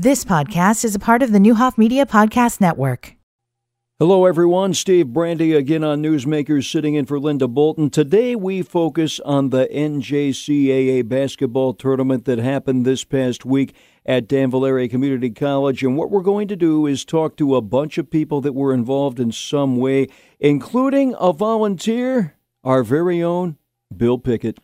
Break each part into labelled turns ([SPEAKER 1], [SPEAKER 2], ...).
[SPEAKER 1] This podcast is a part of the Neuhoff Media Podcast Network.
[SPEAKER 2] Hello, everyone. Steve Brandy again on Newsmakers, sitting in for Linda Bolton. Today, we focus on the NJCAA basketball tournament that happened this past week at Danville Area Community College. And what we're going to do is talk to a bunch of people that were involved in some way, including a volunteer, our very own Bill Pickett.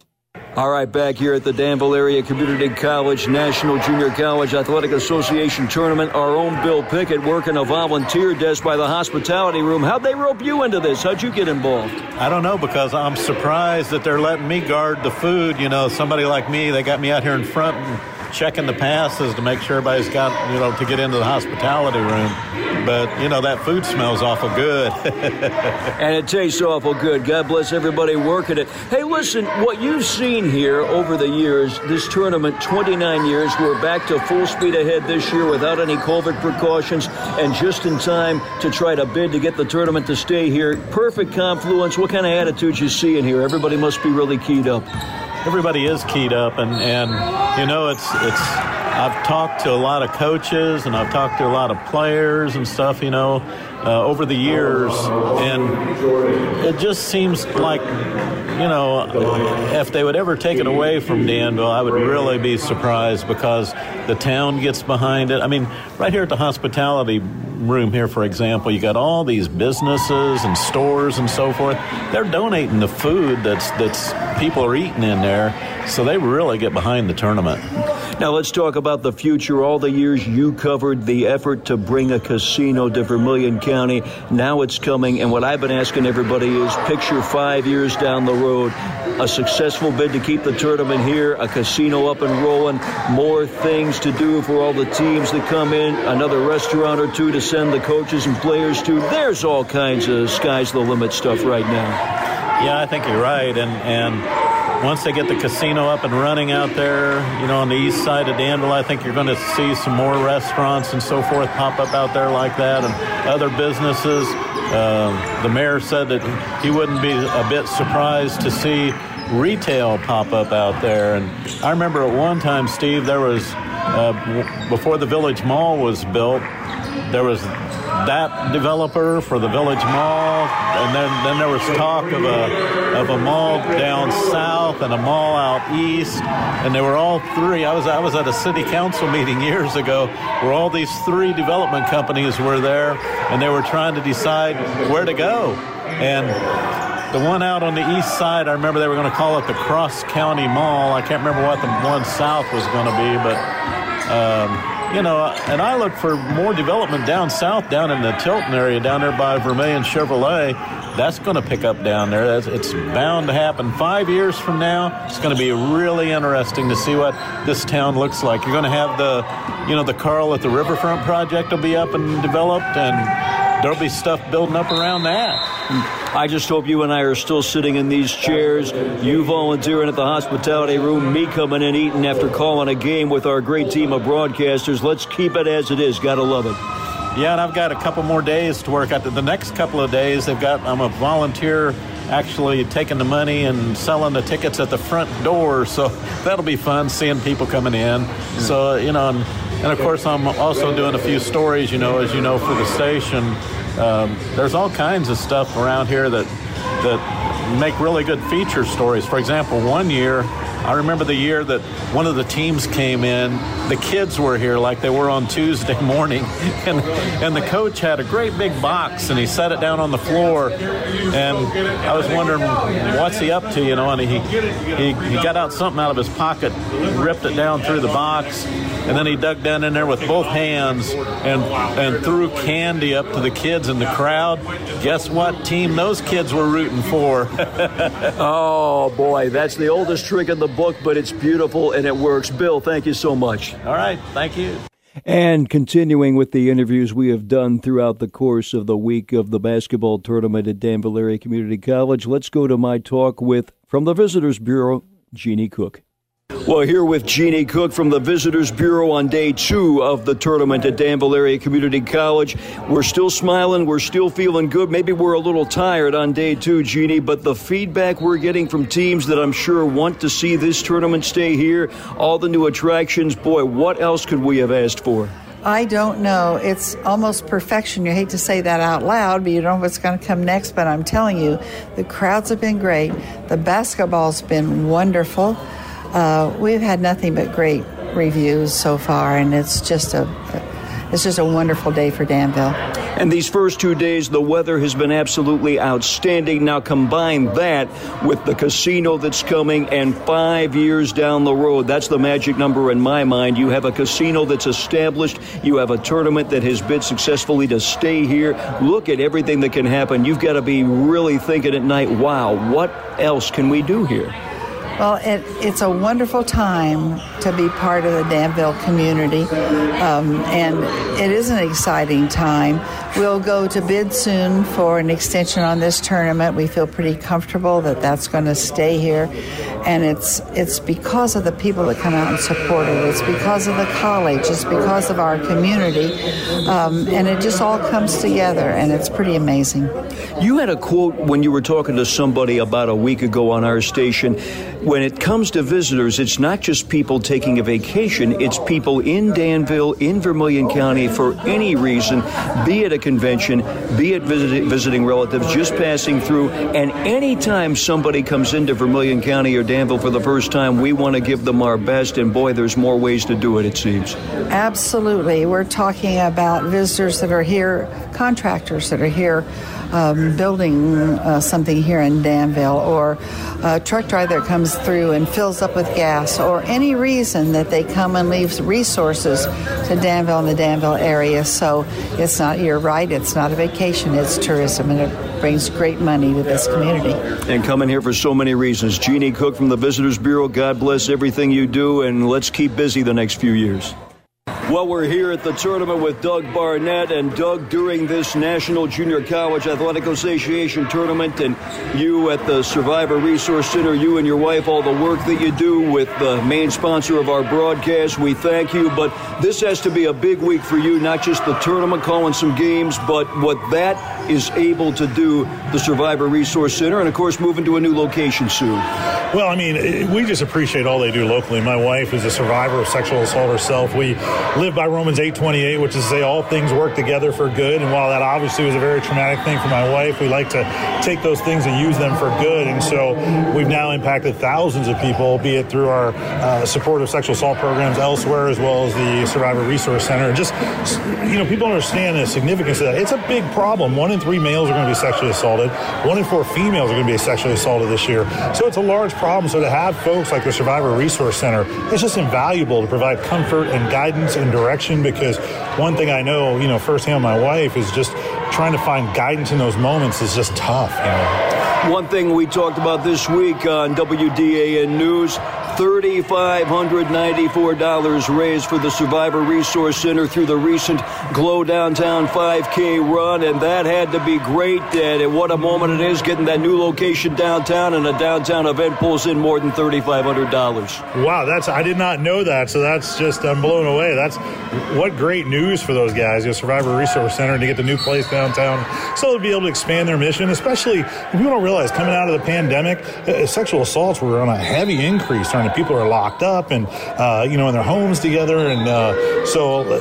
[SPEAKER 2] All right, back here at the Danville Area Community College National Junior College Athletic Association Tournament, our own Bill Pickett working a volunteer desk by the hospitality room. How'd they rope you into this? How'd you get involved?
[SPEAKER 3] I don't know because I'm surprised that they're letting me guard the food. You know, somebody like me, they got me out here in front and checking the passes to make sure everybody's got, you know, to get into the hospitality room. But, you know, that food smells awful good.
[SPEAKER 2] and it tastes awful good. God bless everybody working it. Hey, listen, what you've seen here over the years, this tournament, 29 years, we're back to full speed ahead this year without any COVID precautions and just in time to try to bid to get the tournament to stay here. Perfect confluence. What kind of attitude you see in here? Everybody must be really keyed up
[SPEAKER 3] everybody is keyed up, and and you know it's it's. I've talked to a lot of coaches and I've talked to a lot of players and stuff, you know, uh, over the years, and it just seems like, you know, if they would ever take it away from Danville, I would really be surprised because the town gets behind it. I mean, right here at the hospitality room here, for example, you got all these businesses and stores and so forth. They're donating the food that's that's people are eating in there, so they really get behind the tournament.
[SPEAKER 2] Now let's talk about the future. All the years you covered the effort to bring a casino to Vermilion County. Now it's coming, and what I've been asking everybody is picture five years down the road, a successful bid to keep the tournament here, a casino up and rolling, more things to do for all the teams that come in, another restaurant or two to send the coaches and players to. There's all kinds of sky's the limit stuff right now.
[SPEAKER 3] Yeah, I think you're right, and and once they get the casino up and running out there, you know, on the east side of Danville, I think you're going to see some more restaurants and so forth pop up out there like that and other businesses. Uh, the mayor said that he wouldn't be a bit surprised to see retail pop up out there. And I remember at one time, Steve, there was, uh, before the Village Mall was built, there was that developer for the Village Mall, and then, then there was talk of a of a mall down south and a mall out east, and they were all three. I was I was at a city council meeting years ago where all these three development companies were there, and they were trying to decide where to go, and. The one out on the east side, I remember they were going to call it the Cross County Mall. I can't remember what the one south was going to be, but um, you know, and I look for more development down south, down in the Tilton area, down there by Vermilion Chevrolet. That's going to pick up down there. it's bound to happen. Five years from now, it's going to be really interesting to see what this town looks like. You're going to have the, you know, the Carle at the Riverfront project will be up and developed, and there'll be stuff building up around that. Hmm.
[SPEAKER 2] I just hope you and I are still sitting in these chairs, you volunteering at the hospitality room, me coming in eating after calling a game with our great team of broadcasters. Let's keep it as it is. Gotta love it.
[SPEAKER 3] Yeah, and I've got a couple more days to work. Out. The next couple of days, they've got. I'm a volunteer, actually taking the money and selling the tickets at the front door. So that'll be fun seeing people coming in. Hmm. So you know, and of course, I'm also doing a few stories. You know, as you know, for the station. Um, there's all kinds of stuff around here that that make really good feature stories. For example, one year I remember the year that one of the teams came in. The kids were here like they were on Tuesday morning, and and the coach had a great big box and he set it down on the floor, and I was wondering what's he up to, you know? And he he he got out something out of his pocket, ripped it down through the box, and then he dug down in there with both hands and and threw candy up to the kids in the crowd. Guess what team those kids were rooting for?
[SPEAKER 2] oh boy, that's the oldest trick in the book, but it's beautiful and it works. Bill, thank you so much.
[SPEAKER 3] All right. Thank you.
[SPEAKER 2] And continuing with the interviews we have done throughout the course of the week of the basketball tournament at Danville Area Community College, let's go to my talk with, from the Visitors Bureau, Jeannie Cook. Well, here with Jeannie Cook from the Visitors Bureau on day two of the tournament at Danville Area Community College. We're still smiling, we're still feeling good. Maybe we're a little tired on day two, Jeannie, but the feedback we're getting from teams that I'm sure want to see this tournament stay here, all the new attractions, boy, what else could we have asked for?
[SPEAKER 4] I don't know. It's almost perfection. You hate to say that out loud, but you don't know what's going to come next. But I'm telling you, the crowds have been great. The basketball's been wonderful. Uh, we've had nothing but great reviews so far, and it's just a it's just a wonderful day for Danville.
[SPEAKER 2] And these first two days, the weather has been absolutely outstanding. Now, combine that with the casino that's coming and five years down the road. That's the magic number in my mind. You have a casino that's established, you have a tournament that has bid successfully to stay here. Look at everything that can happen. You've got to be really thinking at night, wow, what else can we do here?
[SPEAKER 4] Well, it, it's a wonderful time to be part of the Danville community, um, and it is an exciting time. We'll go to bid soon for an extension on this tournament. We feel pretty comfortable that that's going to stay here, and it's it's because of the people that come out and support it. It's because of the college. It's because of our community, um, and it just all comes together, and it's pretty amazing.
[SPEAKER 2] You had a quote when you were talking to somebody about a week ago on our station when it comes to visitors, it's not just people taking a vacation, it's people in Danville, in Vermilion County for any reason, be it a convention, be it visiting, visiting relatives, just passing through. And anytime somebody comes into Vermilion County or Danville for the first time, we want to give them our best. And boy, there's more ways to do it, it seems.
[SPEAKER 4] Absolutely. We're talking about visitors that are here, contractors that are here um, building uh, something here in Danville, or a truck driver that comes through and fills up with gas, or any reason that they come and leave resources to Danville and the Danville area. So it's not, you're right, it's not a vacation, it's tourism, and it brings great money to this community.
[SPEAKER 2] And coming here for so many reasons. Jeannie Cook from the Visitors Bureau, God bless everything you do, and let's keep busy the next few years. Well, we're here at the tournament with Doug Barnett. And Doug, during this National Junior College Athletic Association tournament, and you at the Survivor Resource Center, you and your wife, all the work that you do with the main sponsor of our broadcast, we thank you. But this has to be a big week for you, not just the tournament, calling some games, but what that is able to do, the Survivor Resource Center, and of course, moving to a new location soon.
[SPEAKER 5] Well, I mean, we just appreciate all they do locally. My wife is a survivor of sexual assault herself. We live by Romans 8:28, which is to say all things work together for good. And while that obviously was a very traumatic thing for my wife, we like to take those things and use them for good. And so we've now impacted thousands of people, be it through our uh, support of sexual assault programs elsewhere, as well as the Survivor Resource Center. Just you know, people understand the significance of that. It's a big problem. One in three males are going to be sexually assaulted. One in four females are going to be sexually assaulted this year. So it's a large problem. So to have folks like the Survivor Resource Center, it's just invaluable to provide comfort and guidance and direction because one thing I know, you know, firsthand my wife is just trying to find guidance in those moments is just tough, you know.
[SPEAKER 2] One thing we talked about this week on WDAN News $3,594 raised for the Survivor Resource Center through the recent Glow Downtown 5K run, and that had to be great. And what a moment it is getting that new location downtown, and a downtown event pulls in more than $3,500.
[SPEAKER 5] Wow, that's I did not know that, so that's just I'm blown away. That's what great news for those guys, the Survivor Resource Center, to get the new place downtown, so they'll be able to expand their mission, especially people don't realize coming out of the pandemic, uh, sexual assaults were on a heavy increase during people are locked up and uh, you know in their homes together, and uh, so uh,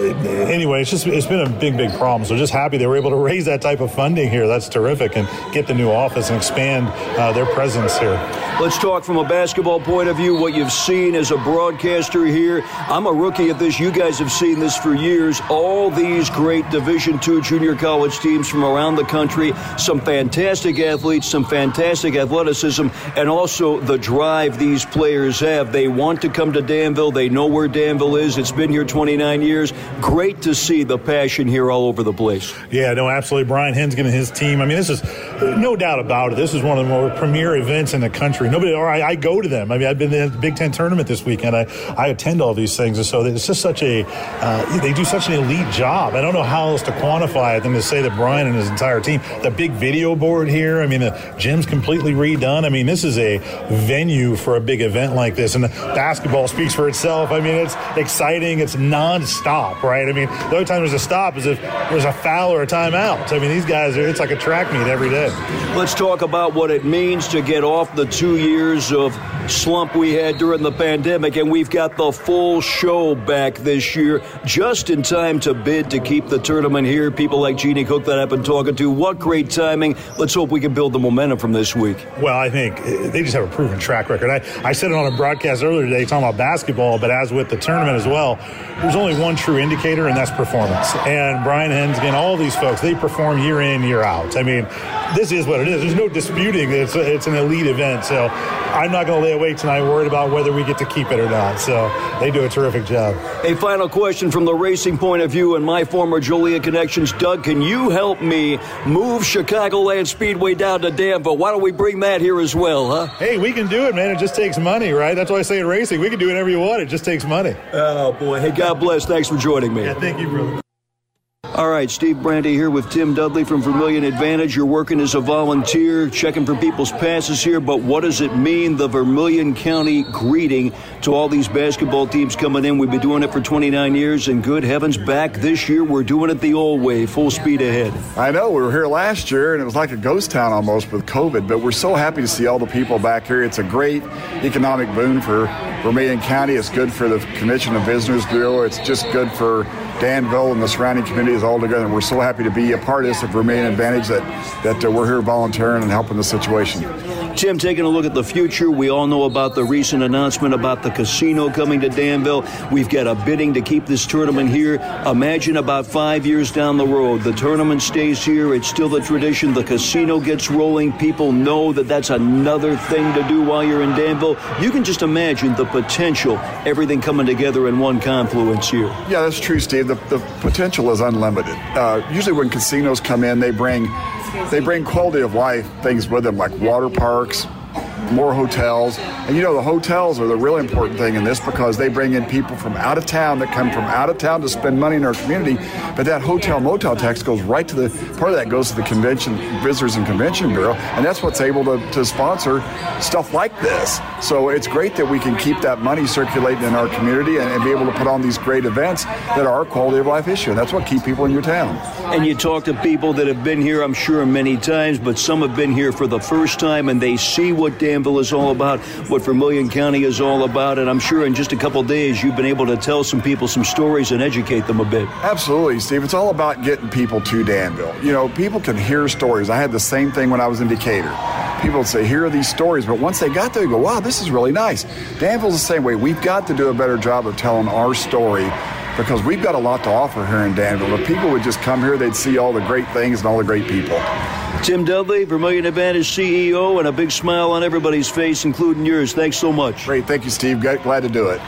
[SPEAKER 5] anyway, it's just it's been a big big problem. So just happy they were able to raise that type of funding here. That's terrific, and get the new office and expand uh, their presence here.
[SPEAKER 2] Let's talk from a basketball point of view. What you've seen as a broadcaster here. I'm a rookie at this. You guys have seen this for years. All these great Division two junior college teams from around the country. Some fantastic athletes, some fantastic athleticism, and also the drive these players have They want to come to Danville. They know where Danville is. It's been here 29 years. Great to see the passion here all over the place.
[SPEAKER 5] Yeah, no, absolutely. Brian Hensgen and his team. I mean, this is no doubt about it. This is one of the more premier events in the country. Nobody, or I, I go to them. I mean, I've been in the Big Ten tournament this weekend. I, I attend all these things, and so it's just such a. Uh, they do such an elite job. I don't know how else to quantify it than to say that Brian and his entire team. The big video board here. I mean, the gym's completely redone. I mean, this is a venue for a big event like this And basketball speaks for itself. I mean, it's exciting. It's nonstop, right? I mean, the only time there's a stop is if there's a foul or a timeout. I mean, these guys, are, it's like a track meet every day.
[SPEAKER 2] Let's talk about what it means to get off the two years of slump we had during the pandemic, and we've got the full show back this year, just in time to bid to keep the tournament here. People like Jeannie Cook that I've been talking to. What great timing. Let's hope we can build the momentum from this week.
[SPEAKER 5] Well, I think eh, they just have a proven track record. I, I said it on a broadcast earlier today talking about basketball, but as with the tournament as well, there's only one true indicator, and that's performance. And Brian Hensgen, all these folks, they perform year in, year out. I mean, this is what it is. There's no disputing it's, it's an elite event. So I'm not going to lay awake tonight worried about whether we get to keep it or not. So they do a terrific job.
[SPEAKER 2] A final question from the racing point of view and my former Joliet connections. Doug, can you help me move Chicagoland Speedway down to Danville? Why don't we bring that here as well, huh?
[SPEAKER 5] Hey, we can do it, man. It just takes money, right? That's why I say in racing, we can do whatever you want. It just takes money.
[SPEAKER 2] Oh, boy. Hey, God bless. Thanks for joining me.
[SPEAKER 5] Yeah, thank you, brother.
[SPEAKER 2] All right, Steve Brandy here with Tim Dudley from Vermilion Advantage. You're working as a volunteer, checking for people's passes here, but what does it mean, the Vermilion County greeting to all these basketball teams coming in? We've been doing it for 29 years, and good heavens, back this year, we're doing it the old way, full speed ahead.
[SPEAKER 6] I know, we were here last year, and it was like a ghost town almost with COVID, but we're so happy to see all the people back here. It's a great economic boon for Vermilion County. It's good for the Commission of Visitors Bureau. It's just good for Danville and the surrounding communities all together. And we're so happy to be a part of this at Vermilion Advantage that, that uh, we're here volunteering and helping the situation.
[SPEAKER 2] Tim, taking a look at the future, we all know about the recent announcement about the casino coming to Danville. We've got a bidding to keep this tournament here. Imagine about five years down the road, the tournament stays here. It's still the tradition. The casino gets rolling. People know that that's another thing to do while you're in Danville. You can just imagine the potential, everything coming together in one confluence here.
[SPEAKER 6] Yeah, that's true, Steve. The, the potential is unlimited. Uh, usually, when casinos come in, they bring they bring quality of life things with them, like water parks, more hotels. And you know, the hotels are the really important thing in this because they bring in people from out of town that come from out of town to spend money in our community. But that hotel motel tax goes right to the part of that goes to the convention, visitors and convention bureau, and that's what's able to, to sponsor stuff like this. So it's great that we can keep that money circulating in our community and, and be able to put on these great events that are a quality of life issue. And that's what keep people in your town.
[SPEAKER 2] And you talk to people that have been here, I'm sure, many times, but some have been here for the first time and they see what Danville is all about, what Vermilion County is all about. And I'm sure in just a couple days you've been able to tell some people some stories and educate them a bit.
[SPEAKER 6] Absolutely, Steve. It's all about getting people to Danville. You know, people can hear stories. I had the same thing when I was in Decatur. People would say, here are these stories, but once they got there, they go, wow, this is really nice. Danville's the same way. We've got to do a better job of telling our story because we've got a lot to offer here in Danville. If people would just come here, they'd see all the great things and all the great people.
[SPEAKER 2] Tim Dudley, Vermilion Advantage CEO, and a big smile on everybody's face, including yours. Thanks so much.
[SPEAKER 6] Great. Thank you, Steve. Glad to do it.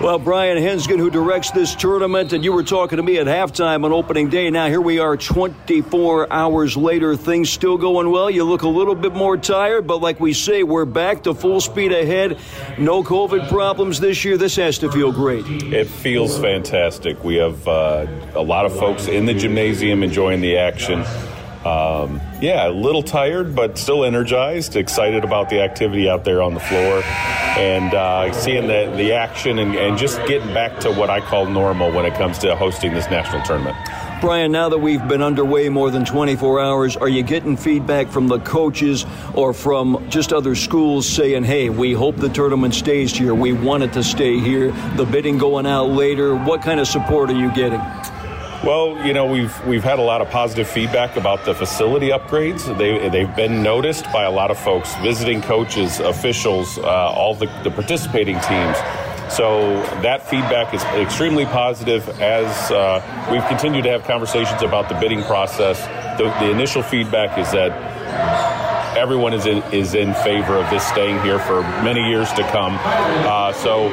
[SPEAKER 2] Well, Brian Hensgen, who directs this tournament, and you were talking to me at halftime on opening day. Now, here we are 24 hours later. Things still going well. You look a little bit more tired, but like we say, we're back to full speed ahead. No COVID problems this year. This has to feel great.
[SPEAKER 7] It feels fantastic. We have uh, a lot of folks in the gymnasium enjoying the action. Um, yeah, a little tired, but still energized, excited about the activity out there on the floor, and uh, seeing the, the action and, and just getting back to what I call normal when it comes to hosting this national tournament.
[SPEAKER 2] Brian, now that we've been underway more than 24 hours, are you getting feedback from the coaches or from just other schools saying, hey, we hope the tournament stays here, we want it to stay here, the bidding going out later? What kind of support are you getting?
[SPEAKER 7] Well, you know, we've we've had a lot of positive feedback about the facility upgrades. They they've been noticed by a lot of folks, visiting coaches, officials, uh, all the, the participating teams. So that feedback is extremely positive as uh, we've continued to have conversations about the bidding process. The, the initial feedback is that everyone is in, is in favor of this staying here for many years to come. Uh, so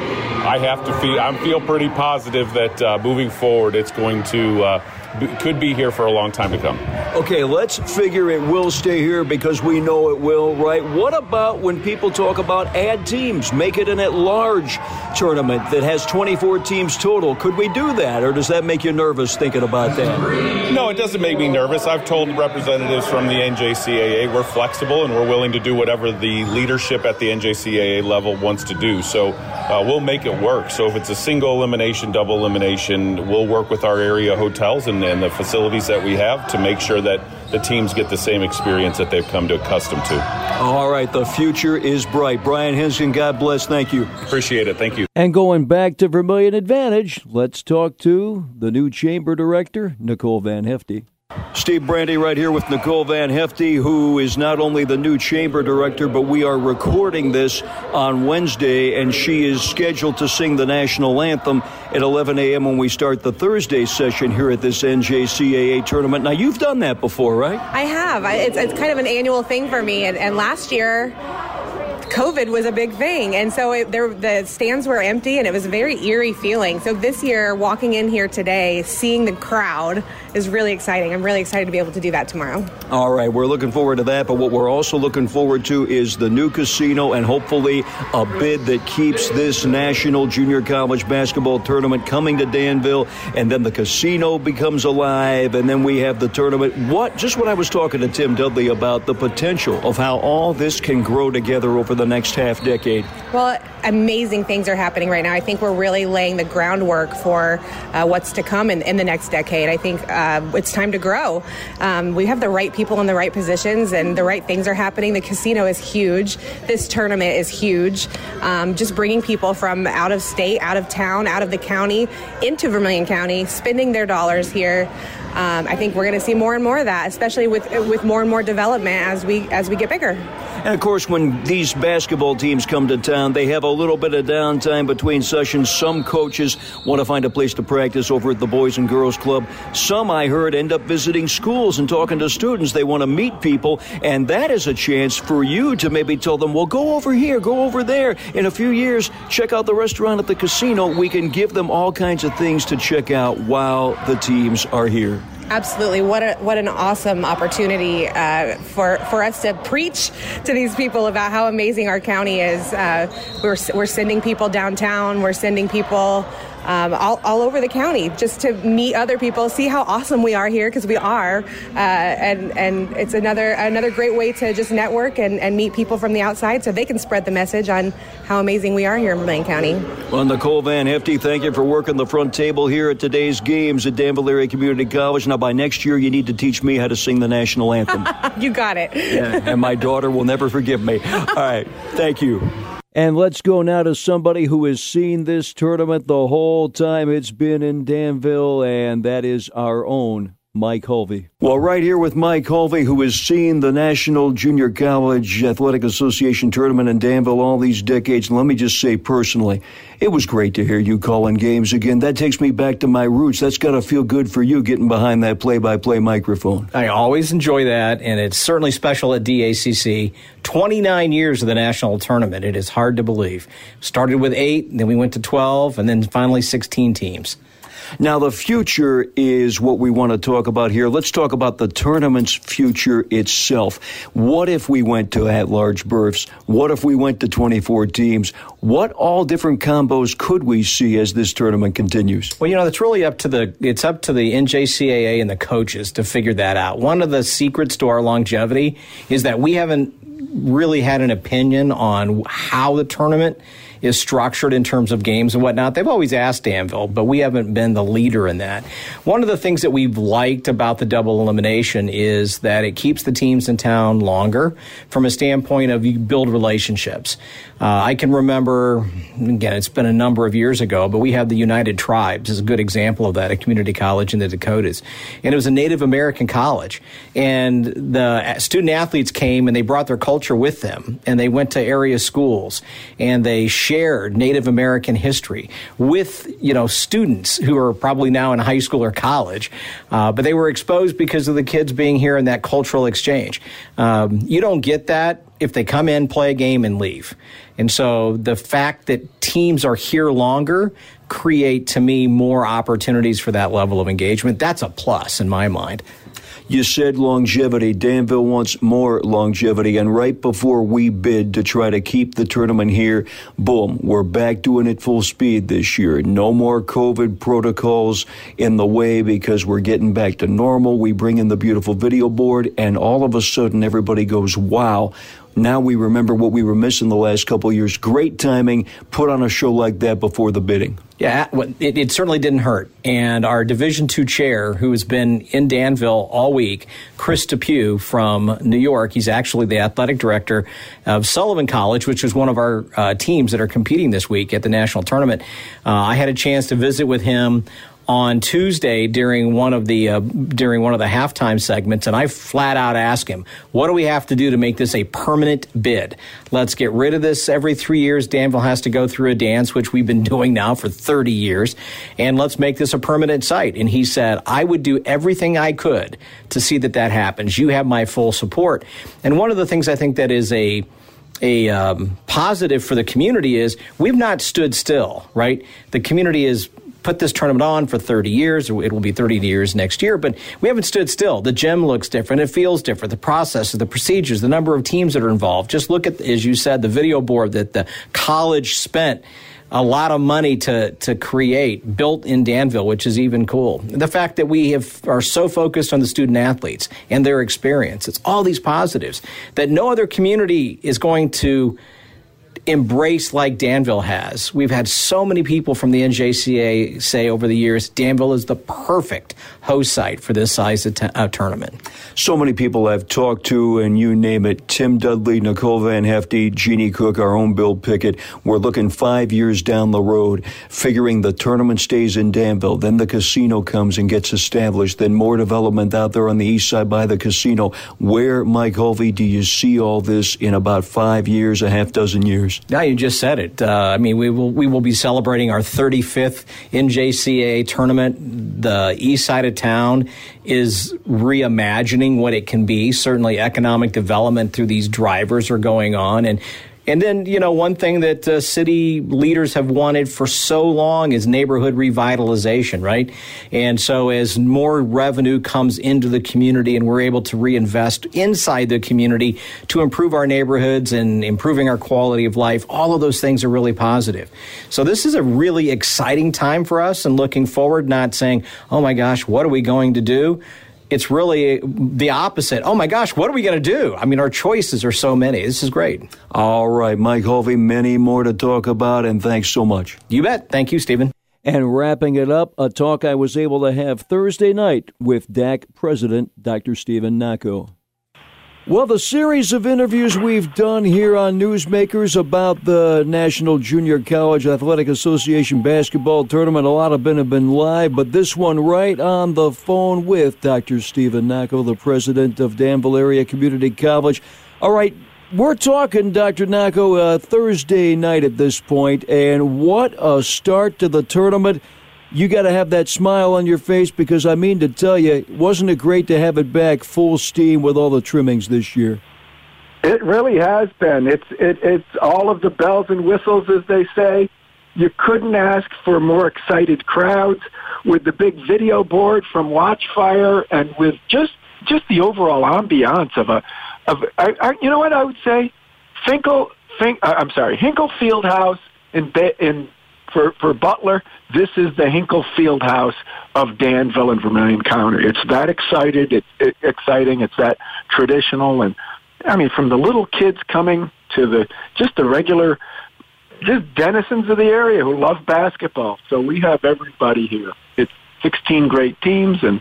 [SPEAKER 7] I have to feel I feel pretty positive that uh, moving forward, it's going to uh, could be here for a long time to come.
[SPEAKER 2] Okay, let's figure it will stay here because we know it will, right? What about when people talk about add teams, make it an at large tournament that has 24 teams total? Could we do that, or does that make you nervous thinking about that?
[SPEAKER 7] No, it doesn't make me nervous. I've told representatives from the NJCAA we're flexible and we're willing to do whatever the leadership at the NJCAA level wants to do. So uh, we'll make it work. So if it's a single elimination, double elimination, we'll work with our area hotels and, and the facilities that we have to make sure that the teams get the same experience that they've come to accustomed to.
[SPEAKER 2] All right, the future is bright. Brian Hensgen, God bless. Thank you.
[SPEAKER 7] Appreciate it. Thank you.
[SPEAKER 2] And going back to Vermilion Advantage, let's talk to the new chamber director, Nicole Van Hefty. Steve Brandy right here with Nicole Van Hefty, who is not only the new chamber director, but we are recording this on Wednesday, and she is scheduled to sing the national anthem at 11 a.m. when we start the Thursday session here at this NJCAA tournament. Now, you've done that before, right?
[SPEAKER 8] I have. It's, it's kind of an annual thing for me, and, and last year COVID was a big thing, and so it, there, the stands were empty, and it was a very eerie feeling. So this year, walking in here today, seeing the crowd is really exciting. I'm really excited to be able to do that tomorrow.
[SPEAKER 2] All right, we're looking forward to that. But what we're also looking forward to is the new casino, and hopefully a bid that keeps this national junior college basketball tournament coming to Danville, and then the casino becomes alive, and then we have the tournament. What? Just what I was talking to Tim Dudley about the potential of how all this can grow together over the next half decade?
[SPEAKER 8] Well, amazing things are happening right now. I think we're really laying the groundwork for uh, what's to come in, in, the next decade. I think uh, it's time to grow. Um, we have the right people in the right positions, and the right things are happening. The casino is huge. This tournament is huge. Um, just bringing people from out of state, out of town, out of the county into Vermilion County, spending their dollars here. Um, I think we're going to see more and more of that, especially with with more and more development as we as we get bigger.
[SPEAKER 2] And of course, when these basketball teams come to town, they have a little bit of downtime between sessions. Some coaches want to find a place to practice over at the Boys and Girls Club. Some, I heard, end up visiting schools and talking to students. They want to meet people, and that is a chance for you to maybe tell them, well, go over here, go over there. In a few years, check out the restaurant at the casino. We can give them all kinds of things to check out while the teams are here.
[SPEAKER 8] Absolutely, what a, what an awesome opportunity uh, for for us to preach to these people about how amazing our county is. Uh, we're we're sending people downtown. We're sending people um, all, all over the county just to meet other people, see how awesome we are here because we are, uh, and and it's another another great way to just network and, and meet people from the outside so they can spread the message on how amazing we are here in Vermilion County.
[SPEAKER 2] Well, Nicole Van Hefty, thank you for working the front table here at today's games at Danville Area Community College. Now, by next year, you need to teach me how to sing the national anthem.
[SPEAKER 8] you got it.
[SPEAKER 2] Yeah, and my daughter will never forgive me. All right, thank you. And let's go now to somebody who has seen this tournament the whole time. It's been in Danville, and that is our own Mike Hulvey. Well, right here with Mike Hulvey, who has seen the National Junior College Athletic Association tournament in Danville all these decades. And let me just say personally, it was great to hear you calling games again. That takes me back to my roots. That's got to feel good for you getting behind that play by play microphone.
[SPEAKER 9] I always enjoy that, and it's certainly special at DACC. 29 years of the national tournament. It is hard to believe. Started with eight, then we went to 12, and then finally 16 teams.
[SPEAKER 2] Now, the future is what we want to talk about here. Let's talk about the tournament's future itself. What if we went to at large berths? What if we went to 24 teams? What all different combos could we see as this tournament continues?
[SPEAKER 9] Well, you know, it's really up to the it's up to the NJCAA and the coaches to figure that out. One of the secrets to our longevity is that we haven't really had an opinion on how the tournament is structured in terms of games and whatnot. They've always asked Danville, but we haven't been the leader in that. One of the things that we've liked about the double elimination is that it keeps the teams in town longer from a standpoint of you build relationships. Uh, I can remember, again, it's been a number of years ago, but we had the United Tribes as a good example of that, a community college in the Dakotas. And it was a Native American college. And the student athletes came and they brought their culture with them. And they went to area schools and they shared Native American history with, you know, students who are probably now in high school or college. Uh, but they were exposed because of the kids being here in that cultural exchange. Um, you don't get that if they come in, play a game, and leave. And so the fact that teams are here longer create to me more opportunities for that level of engagement. That's a plus in my mind.
[SPEAKER 2] You said longevity. Danville wants more longevity. And right before we bid to try to keep the tournament here, boom, we're back doing it full speed this year. No more COVID protocols in the way because we're getting back to normal. We bring in the beautiful video board, and all of a sudden, everybody goes, wow now we remember what we were missing the last couple years. Great timing. Put on a show like that before the bidding.
[SPEAKER 9] Yeah, it, it, certainly didn't hurt. And our Division Two chair, who has been in Danville all week, Chris Depew from New York, he's actually the athletic director of Sullivan College, which is one of our uh, teams that are competing this week at the national tournament. Uh, I had a chance to visit with him on Tuesday during one of the uh, during one of the halftime segments, and I flat out asked him, "What do we have to do to make this a permanent bid? Let's get rid of this every three years. Danville has to go through a dance, which we've been doing now for 30 years, and let's make this a permanent site." And he said, "I would do everything I could to see that that happens. You have my full support." And one of the things I think that is a a um, positive for the community is we've not stood still, right? The community is put this tournament on for 30 years. It will be 30 years next year, but we haven't stood still. The gym looks different. It feels different. The processes, the procedures, the number of teams that are involved. Just look at, as you said, the video board that the college spent a lot of money to to create built in Danville, which is even cool. The fact that we have are so focused on the student athletes and their experience, it's all these positives that no other community is going to embraced like Danville has. We've had so many people from the NJCA say over the years Danville is the perfect host site for this size of t- uh, tournament.
[SPEAKER 2] So many people I've talked to, and you name it Tim Dudley, Nicole Van Hefty, Jeannie Cook, our own Bill Pickett. We're looking five years down the road, figuring the tournament stays in Danville, then the casino comes and gets established, then more development out there on the east side by the casino. Where, Mike Hulvey, do you see all this in about five years, a half dozen years?
[SPEAKER 9] Now you just said it. Uh, I mean, we will we will be celebrating our 35th NJCAA tournament. The east side of town is reimagining what it can be. Certainly, economic development through these drivers are going on, and and then, you know, one thing that uh, city leaders have wanted for so long is neighborhood revitalization, right? And so, as more revenue comes into the community and we're able to reinvest inside the community to improve our neighborhoods and improving our quality of life, all of those things are really positive. So, this is a really exciting time for us and looking forward, not saying, oh my gosh, what are we going to do? It's really the opposite. Oh my gosh, what are we going to do? I mean, our choices are so many. This is great.
[SPEAKER 2] All right, Mike Hulvey, many more to talk about, and thanks so much.
[SPEAKER 9] You bet. Thank you, Stephen.
[SPEAKER 2] And wrapping it up, a talk I was able to have Thursday night with DAC President Dr. Stephen Nacco. Well, the series of interviews we've done here on Newsmakers about the National Junior College Athletic Association basketball tournament, a lot of them have been live, but this one right on the phone with Dr. Stephen Nacco, the president of Danville Area Community College. All right, we're talking, Dr. Nacco, uh, Thursday night at this point, and what a start to the tournament you got to have that smile on your face because I mean to tell you, wasn't it great to have it back full steam with all the trimmings this year?
[SPEAKER 10] It really has been. It's it, it's all of the bells and whistles, as they say. You couldn't ask for more excited crowds with the big video board from Watchfire and with just just the overall ambiance of a of I, I, you know what I would say, Finkel. Fink, I'm sorry, Hinkle Fieldhouse in in for, for Butler, this is the Hinkle Fieldhouse of Danville and Vermilion County. It's that excited, it's it, exciting, it's that traditional, and I mean, from the little kids coming to the just the regular, just denizens of the area who love basketball. So we have everybody here. It's 16 great teams, and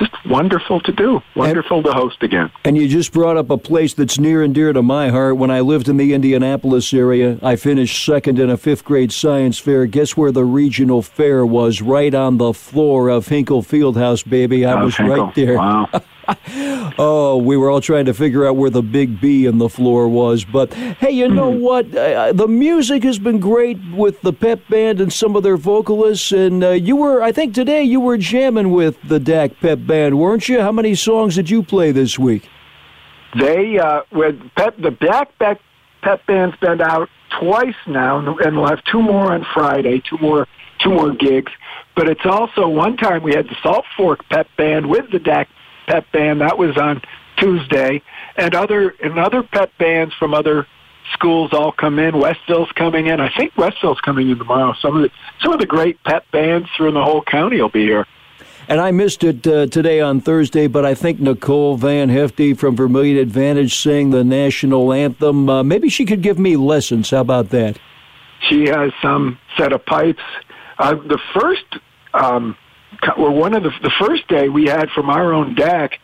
[SPEAKER 10] just wonderful to do. Wonderful and, to host again.
[SPEAKER 2] And you just brought up a place that's near and dear to my heart. When I lived in the Indianapolis area, I finished second in a fifth grade science fair. Guess where the regional fair was? Right on the floor of Hinkle Fieldhouse, baby. I oh, was
[SPEAKER 10] Hinkle.
[SPEAKER 2] right there.
[SPEAKER 10] Wow.
[SPEAKER 2] oh, we were all trying to figure out where the big B in the floor was. But hey, you know mm-hmm. what? Uh, the music has been great with the pep band and some of their vocalists. And uh, you were, I think today, you were jamming with the DAC pep band, weren't you? How many songs did you play this week?
[SPEAKER 10] They, uh, with pep, the DAC pep, pep band's been out twice now, and we'll have two more on Friday, two more two more gigs. But it's also one time we had the Salt Fork Pep Band with the DAC pep band. That was on Tuesday, and other and other pep bands from other schools all come in. Westville's coming in. I think Westville's coming in tomorrow. Some of the some of the great pep bands through the whole county will be here.
[SPEAKER 2] And I missed it uh, today on Thursday, but I think Nicole Van Hefty from Vermilion Advantage sang the national anthem. Uh, maybe she could give me lessons. How about that?
[SPEAKER 10] She has some set of pipes. Uh, the first, um, well, one of the the first day we had from our own deck,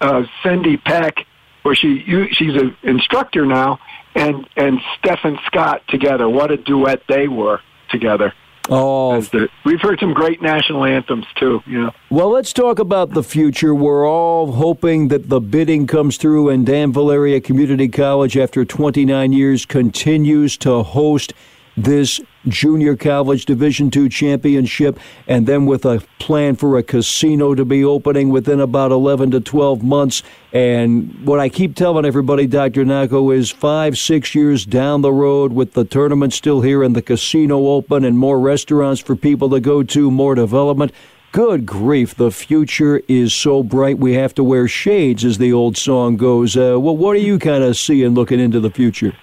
[SPEAKER 10] uh, Cindy Peck, where she you, she's an instructor now, and and Stephen Scott together. What a duet they were together.
[SPEAKER 2] Oh,
[SPEAKER 10] the, we've heard some great national anthems too. You know.
[SPEAKER 2] Well, let's talk about the future. We're all hoping that the bidding comes through, and Danville Area Community College, after 29 years, continues to host this junior college division two championship and then with a plan for a casino to be opening within about 11 to 12 months and what i keep telling everybody dr Nacco, is five six years down the road with the tournament still here and the casino open and more restaurants for people to go to more development Good grief, the future is so bright we have to wear shades, as the old song goes. Uh, well, what are you kind of seeing looking into the future?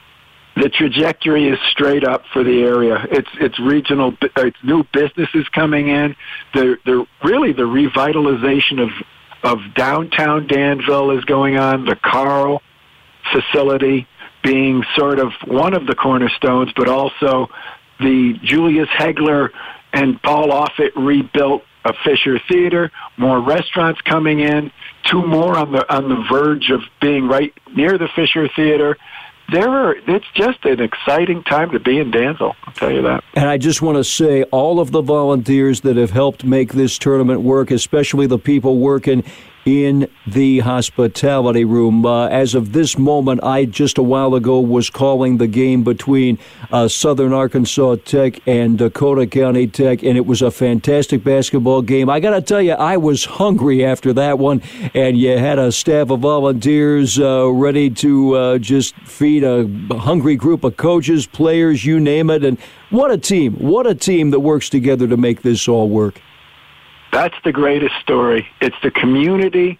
[SPEAKER 10] The trajectory is straight up for the area. It's it's regional. Uh, it's new businesses coming in. The the really the revitalization of of downtown Danville is going on. The Carle facility being sort of one of the cornerstones, but also the Julius Hegeler and Paul Offit rebuilt a Fisher Theater. More restaurants coming in. Two more on the on the verge of being right near the Fisher Theater there are, it's just an exciting time to be in Danville. I'll tell you that.
[SPEAKER 2] And I just want to say, all of the volunteers that have helped make this tournament work, especially the people working in the hospitality room. Uh, as of this moment, I just a while ago was calling the game between uh, Southern Arkansas Tech and Dakota County Tech, and it was a fantastic basketball game. I got to tell you, I was hungry after that one, and you had a staff of volunteers uh, ready to uh, just feed a hungry group of coaches, players, you name it. And what a team! What a team that works together to make this all work.
[SPEAKER 10] That's the greatest story. It's the community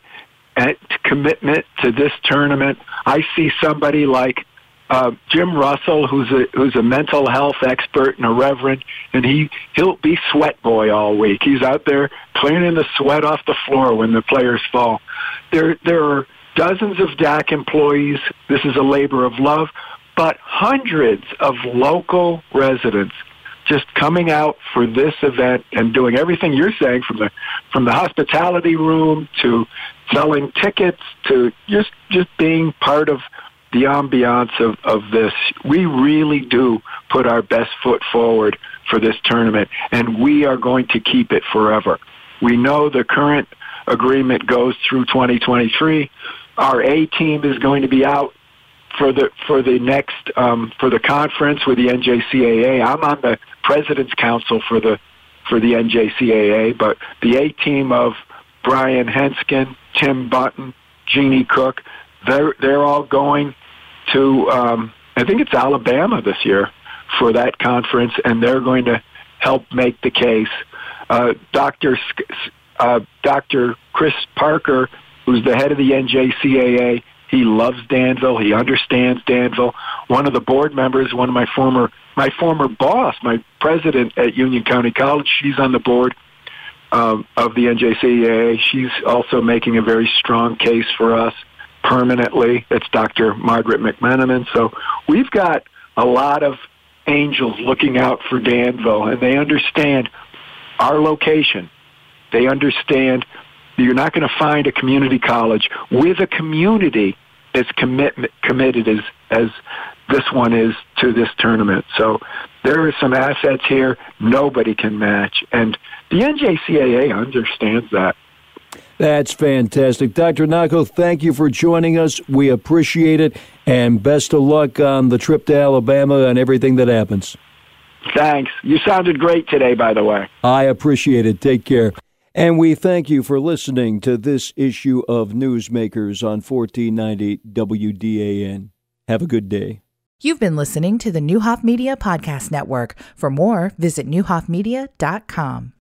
[SPEAKER 10] and commitment to this tournament. I see somebody like uh, Jim Russell, who's a who's a mental health expert and a reverend, and he he'll be sweat boy all week. He's out there cleaning the sweat off the floor when the players fall. There there are dozens of DAC employees. This is a labor of love, but hundreds of local residents just coming out for this event and doing everything you're saying from the from the hospitality room to selling tickets to just just being part of the ambiance of, of this. We really do put our best foot forward for this tournament and we are going to keep it forever. We know the current agreement goes through 2023. Our A team is going to be out for the for the next um, for the conference with the NJCAA. I'm on the president's council for the for the NJCAA, but the A team of Brian Hensgen, Tim Button, Jeannie Cook, they're they're all going to um, I think it's Alabama this year for that conference, and they're going to help make the case. Uh, Dr. Uh, Dr. Chris Parker, who's the head of the NJCAA, he loves Danville. He understands Danville. One of the board members, one of my former my former boss, my president at Union County College, she's on the board um, of the NJCAA. She's also making a very strong case for us permanently. It's Dr. Margaret McMenamin. So we've got a lot of angels looking out for Danville, and they understand our location. They understand you're not going to find a community college with a community as commit, committed as, as this one is to this tournament. So there are some assets here nobody can match. And the NJCAA understands that.
[SPEAKER 2] That's fantastic. Dr. Nacco, thank you for joining us. We appreciate it. And best of luck on the trip to Alabama and everything that happens.
[SPEAKER 10] Thanks. You sounded great today, by the way.
[SPEAKER 2] I appreciate it. Take care. And we thank you for listening to this issue of Newsmakers on 1490 WDAN. Have a good day.
[SPEAKER 1] You've been listening to the Neuhoff Media Podcast Network. For more, visit neuhoffmedia.com.